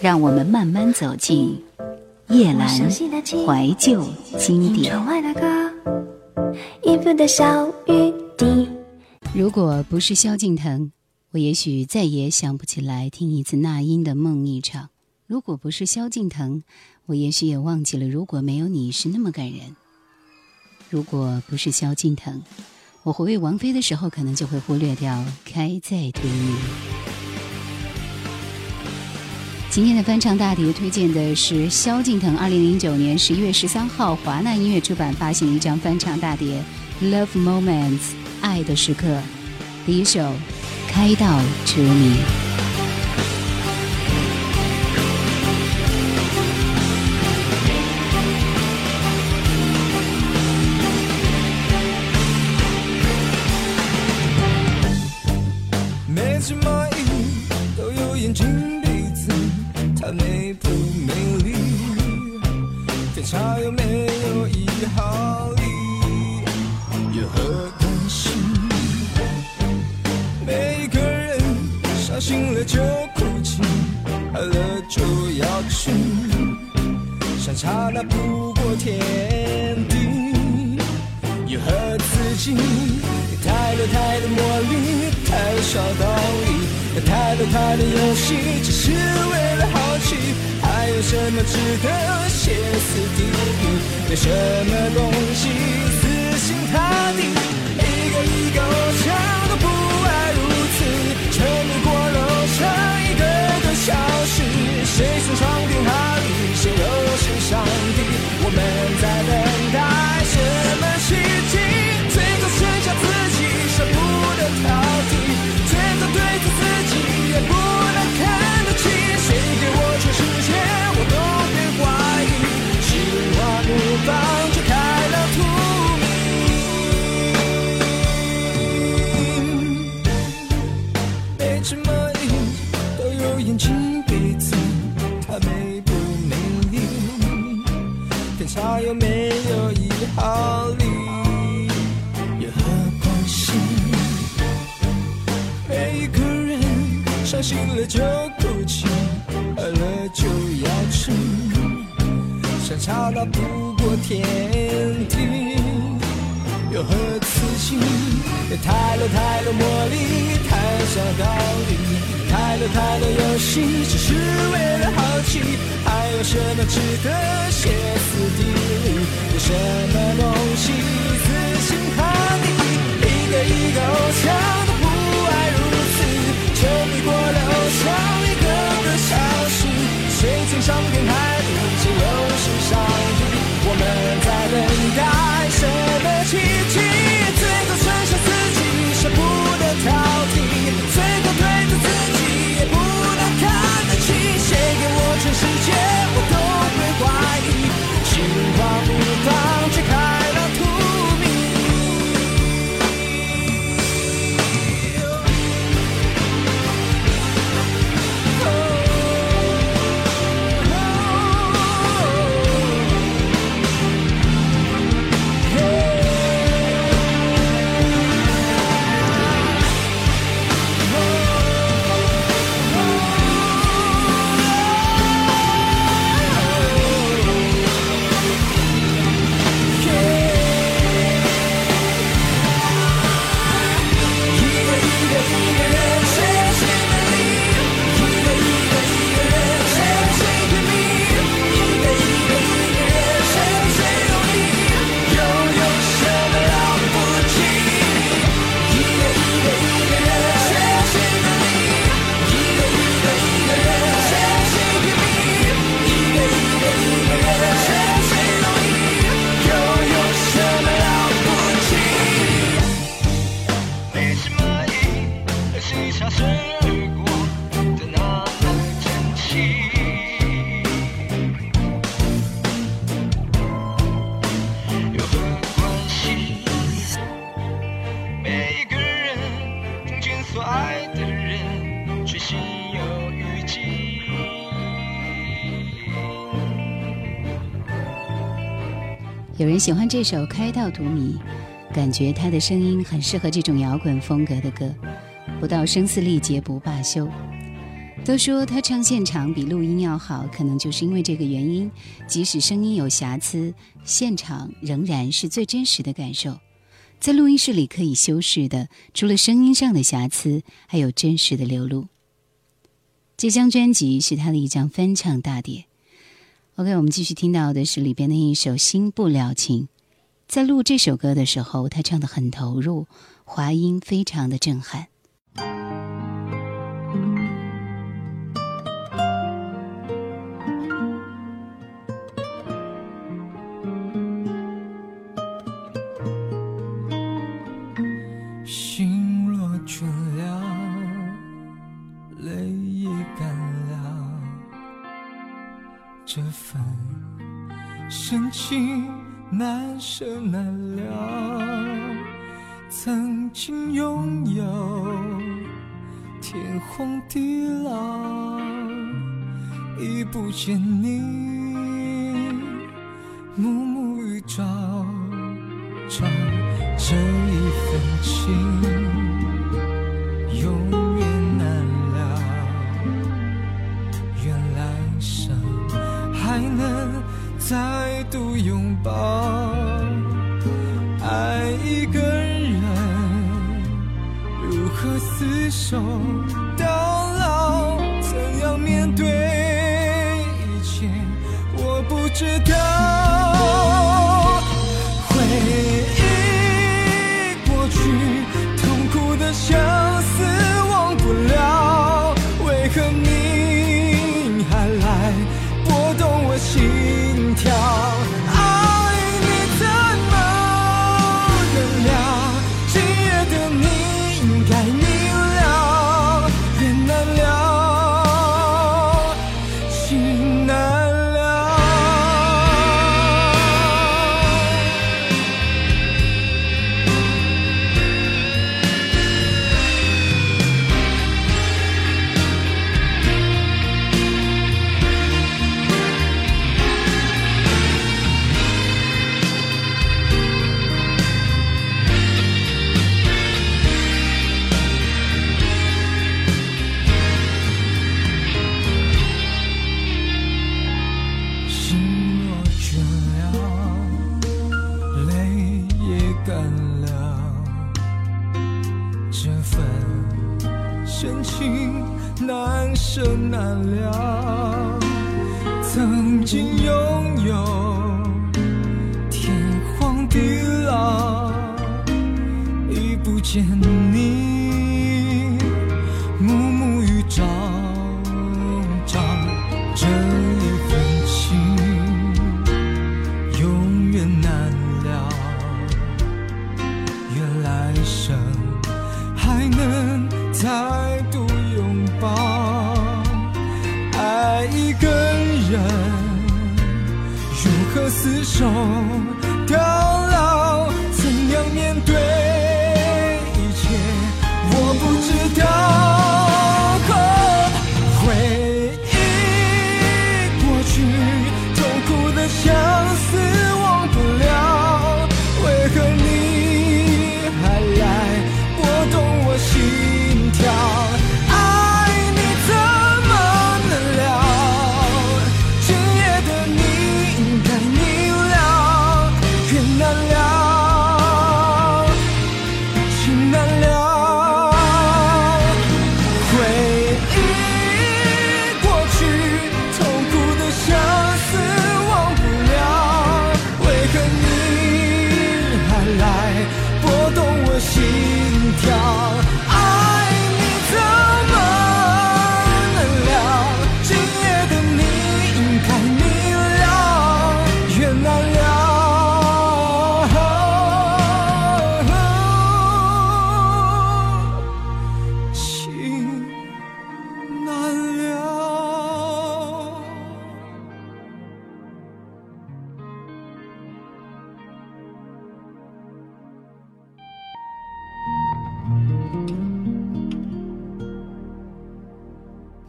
让我们慢慢走进叶阑怀旧经典。如果不是萧敬腾，我也许再也想不起来听一次那英的《梦一场》；如果不是萧敬腾，我也许也忘记了如果没有你是那么感人；如果不是萧敬腾，我回味王菲的时候，可能就会忽略掉《开在对面》。今天的翻唱大碟推荐的是萧敬腾，二零零九年十一月十三号华纳音乐出版发行的一张翻唱大碟《Love Moments》爱的时刻，第一首《开到荼蘼他的游戏只是为了好奇还有什么值得歇斯底里？对什么东西死心塌地一个一个偶像他有没有一毫厘有何关系每一个人伤心了就哭泣饿了就要吃相差大不过天地有何刺激有太多太多魔力太少道理太多太多游戏，只是为了好奇。还有什么值得歇斯底里？有什么东西死心塌地？一个一个偶像都不爱如此，沉迷过了偶像，一个个消失。谁曾伤天害理？谁又是上帝？我们在等待什么奇迹？人喜欢这首《开道荼蘼》，感觉他的声音很适合这种摇滚风格的歌，不到声嘶力竭不罢休。都说他唱现场比录音要好，可能就是因为这个原因。即使声音有瑕疵，现场仍然是最真实的感受。在录音室里可以修饰的，除了声音上的瑕疵，还有真实的流露。这张专辑是他的一张翻唱大碟。OK，我们继续听到的是里边的一首《新不了情》。在录这首歌的时候，他唱的很投入，华音非常的震撼。难舍难了，曾经拥有天荒地老，已不见你，暮暮与朝朝，这一份情。手。曾经拥有天荒地老已不见你。厮守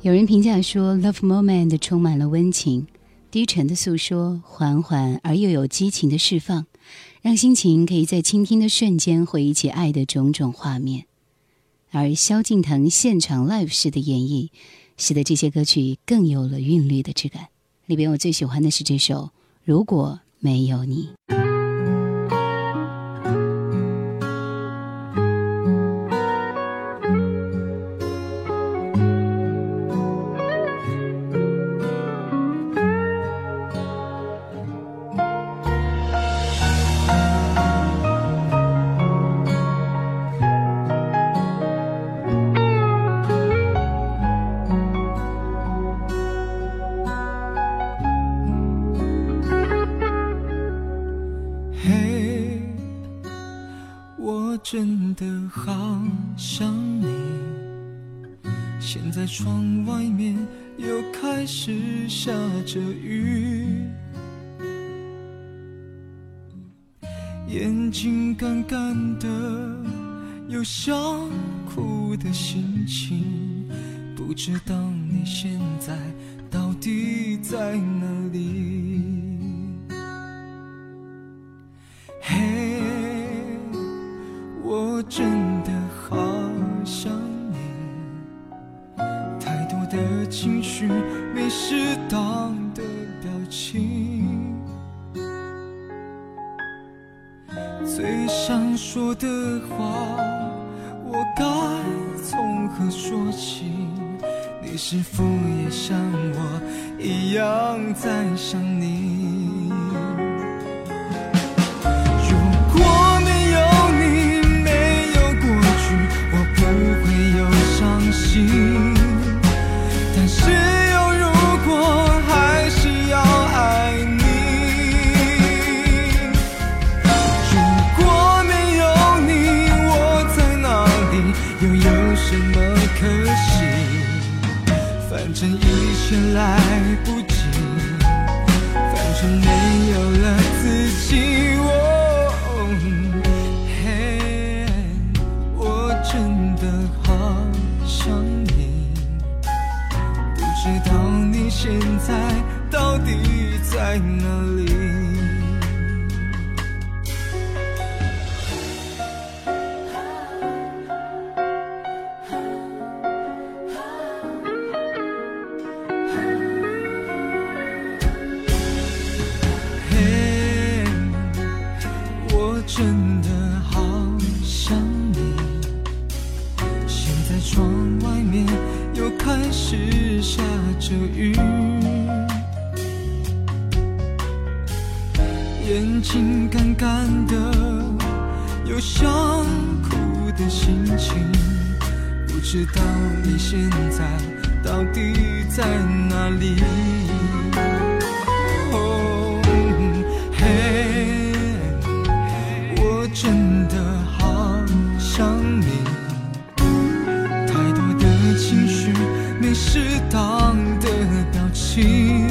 有人评价说，《Love Moment》充满了温情，低沉的诉说，缓缓而又有激情的释放，让心情可以在倾听的瞬间回忆起爱的种种画面。而萧敬腾现场 live 式的演绎，使得这些歌曲更有了韵律的质感。里边我最喜欢的是这首《如果没有你》。窗外面又开始下着雨，眼睛干干的，有想哭的心情，不知道你现在到底在哪里。的情绪没适当的表情，最想说的话，我该从何说起？你是否也像我一样在想你？前来知道你现在到底在哪里？哦，嘿，我真的好想你，太多的情绪没适当的表情。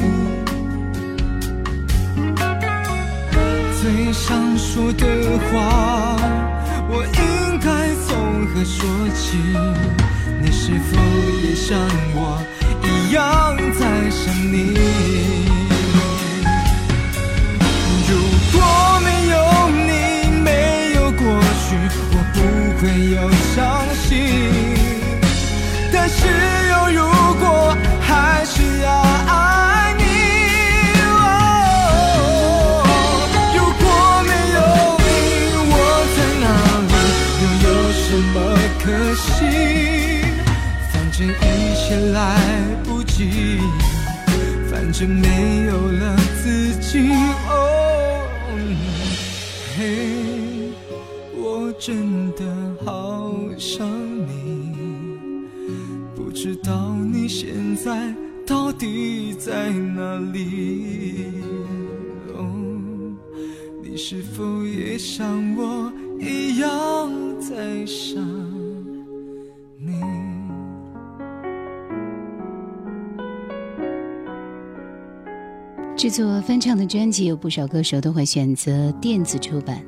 最想说的话，我应该从何说起？是否也像我一样在想你？如果没有你，没有过去，我不会有伤心。但是来不及，反正没有了自己。哦，嘿，我真的好想你，不知道你现在到底在哪里？哦，你是否也像我一样在想？制作翻唱的专辑，有不少歌手都会选择电子出版，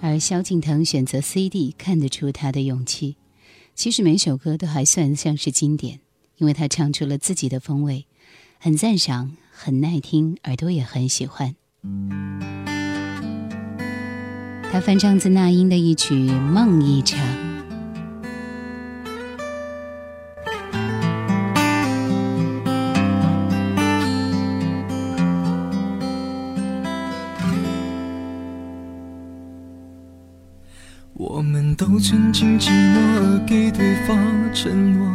而萧敬腾选择 CD，看得出他的勇气。其实每首歌都还算像是经典，因为他唱出了自己的风味，很赞赏，很耐听，耳朵也很喜欢。他翻唱自那英的一曲《梦一场》。曾经寂寞而给对方承诺，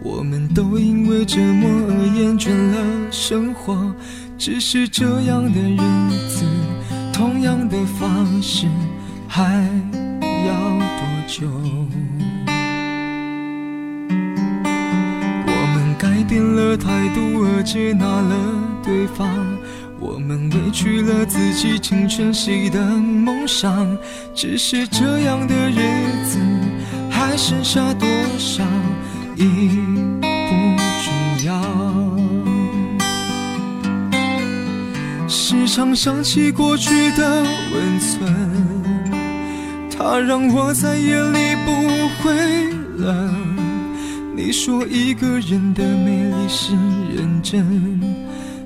我们都因为折磨而厌倦了生活。只是这样的日子，同样的方式，还要多久？我们改变了态度而接纳了对方，我们委屈了自己，成全谁的梦想？只是这样的日子，还剩下多少已不重要。时常想起过去的温存，它让我在夜里不会冷。你说一个人的美丽是认真，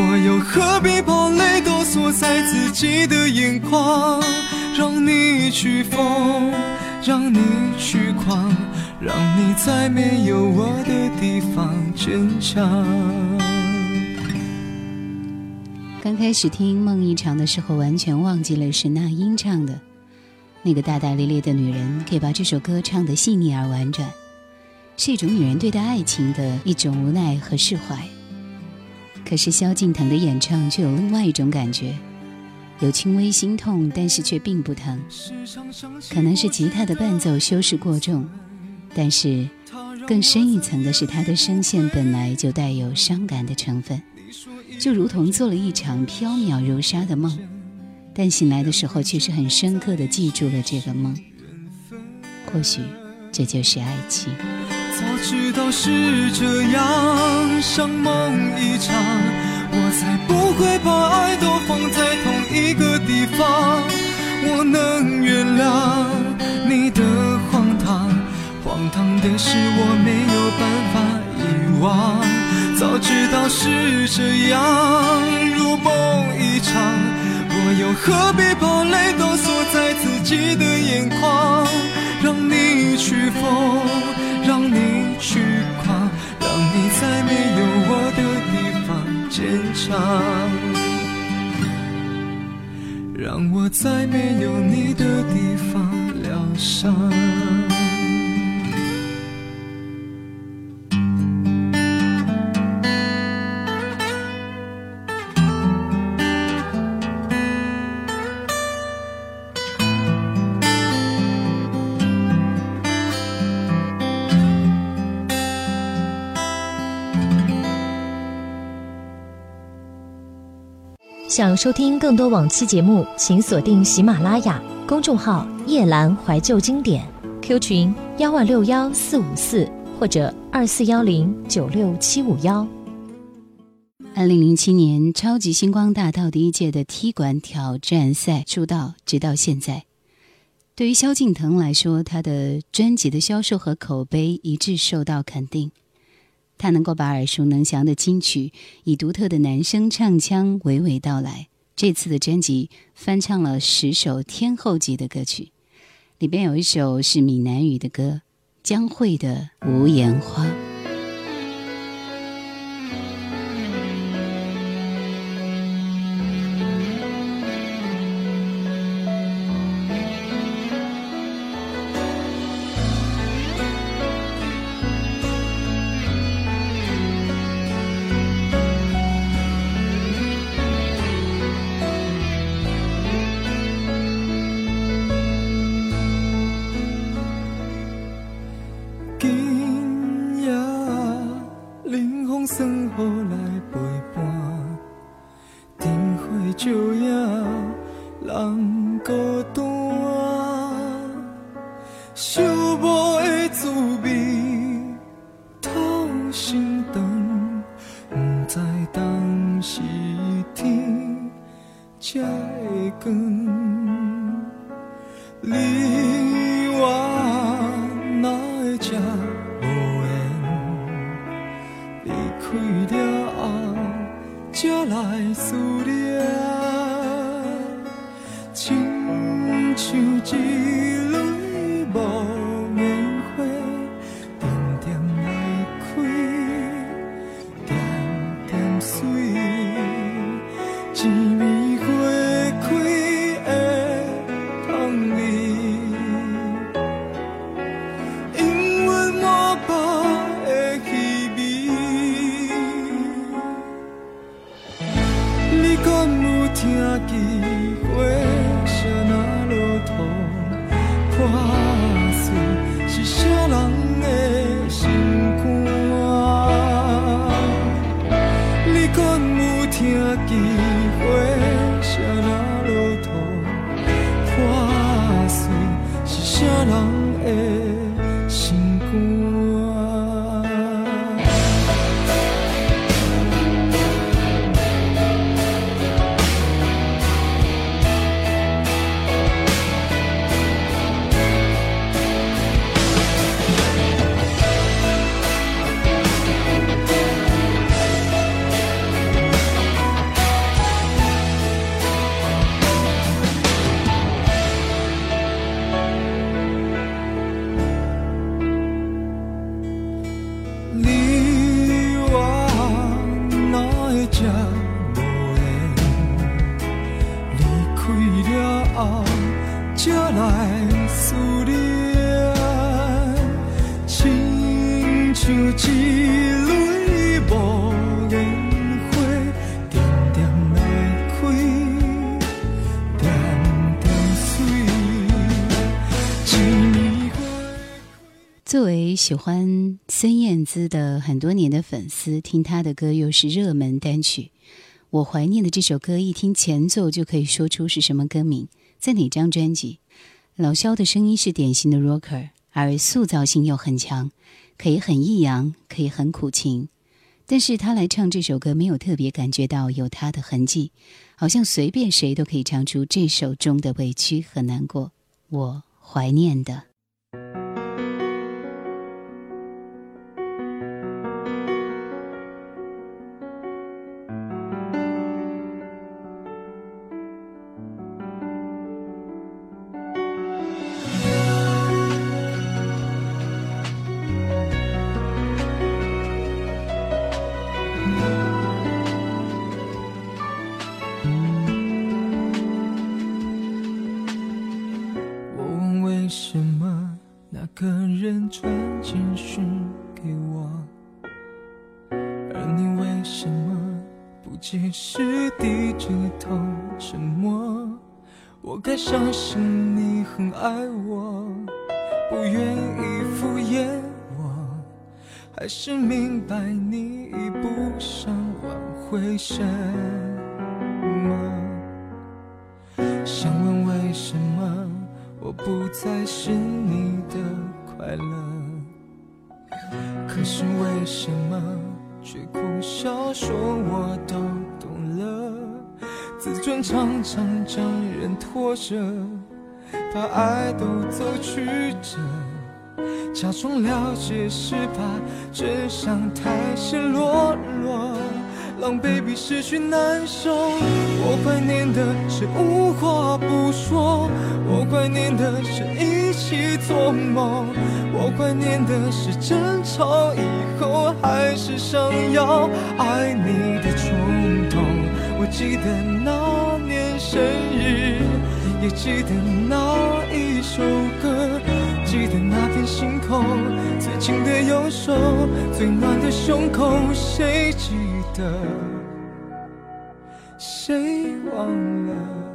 我又何必把泪都锁在自己的眼眶？让你去疯，让你去狂，让你在没有我的地方坚强。刚开始听《梦一场》的时候，完全忘记了是那英唱的。那个大大咧咧的女人，可以把这首歌唱得细腻而婉转，是一种女人对待爱情的一种无奈和释怀。可是萧敬腾的演唱却有另外一种感觉，有轻微心痛，但是却并不疼。可能是吉他的伴奏修饰过重，但是更深一层的是他的声线本来就带有伤感的成分。就如同做了一场飘渺如沙的梦，但醒来的时候却是很深刻的记住了这个梦。或许这就是爱情。早知道是这样，像梦一场，我才不会把爱都放在同一个地方。我能原谅你的荒唐，荒唐的是我没有办法遗忘。早知道是这样，如梦一场，我又何必把泪都锁在自己的眼眶？让你去疯，让你去狂，让你在没有我的地方坚强，让我在没有你的地方想收听更多往期节目，请锁定喜马拉雅公众号“夜阑怀旧经典 ”，Q 群幺万六幺四五四或者二四幺零九六七五幺。二零零七年超级星光大道第一届的踢馆挑战赛出道，直到现在。对于萧敬腾来说，他的专辑的销售和口碑一致受到肯定。他能够把耳熟能详的金曲以独特的男声唱腔娓娓道来。这次的专辑翻唱了十首天后级的歌曲，里边有一首是闽南语的歌，江蕙的《无言花》。会听见。喜欢孙燕姿的很多年的粉丝，听她的歌又是热门单曲。我怀念的这首歌，一听前奏就可以说出是什么歌名，在哪张专辑。老萧的声音是典型的 rocker，而塑造性又很强，可以很抑扬，可以很苦情。但是他来唱这首歌，没有特别感觉到有他的痕迹，好像随便谁都可以唱出这首中的委屈和难过。我怀念的。我该相信你很爱我，不愿意敷衍我，还是明白你已不想挽回什么？想问为什么我不再是你的快乐？可是为什么却苦笑说我都懂了？自尊常常将人拖着，把爱都走曲折。假装了解是怕真相太赤裸裸，狼狈比失去难受。我怀念的是无话不说，我怀念的是一起做梦，我怀念的是争吵以后还是想要爱你的冲动。我记得那年生日，也记得那一首歌。记得那片星空，最紧的右手，最暖的胸口，谁记得？谁忘了？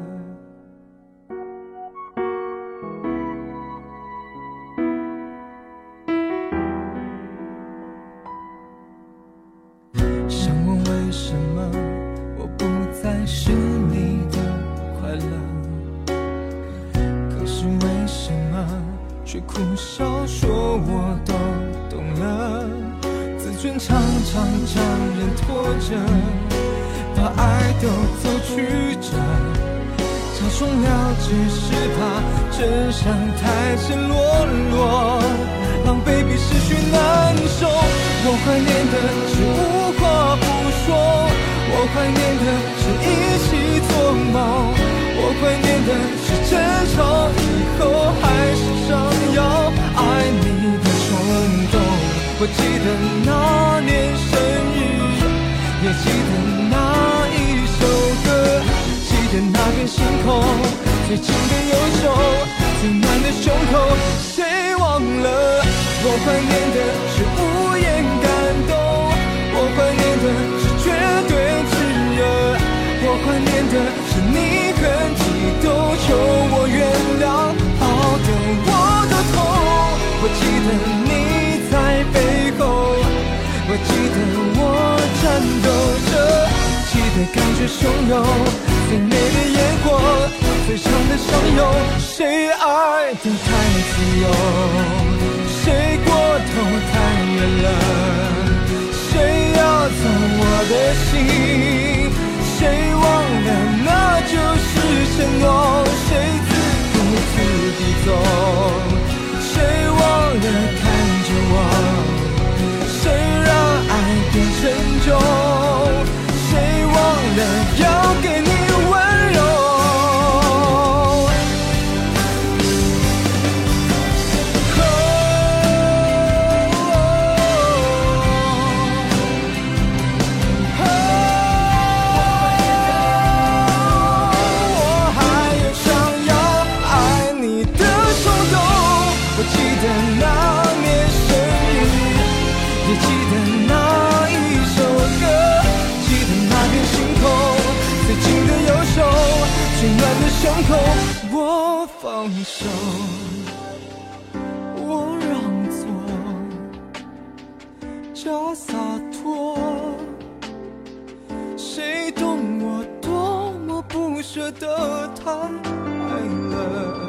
假装了解是怕真相太赤裸裸，狼狈比失去难受。我怀念的是无话不说，我怀念的是一起做梦，我怀念的是争吵以后还是想要爱你的冲动。我记得那年生的那片星空，最近的右手，最暖的胸口，谁忘了？我怀念的是无言感动，我怀念的是绝对炽热，我怀念的是你很激动求我记得感觉汹涌，最美的烟火，最长的相拥，谁爱得太自由？谁过头太远了？谁要走我的心？谁忘了那就是承诺？谁自顾自地走？谁忘了看着我？谁让爱变沉重？要放手，我让座，假洒脱。谁懂我多么不舍得？太爱了。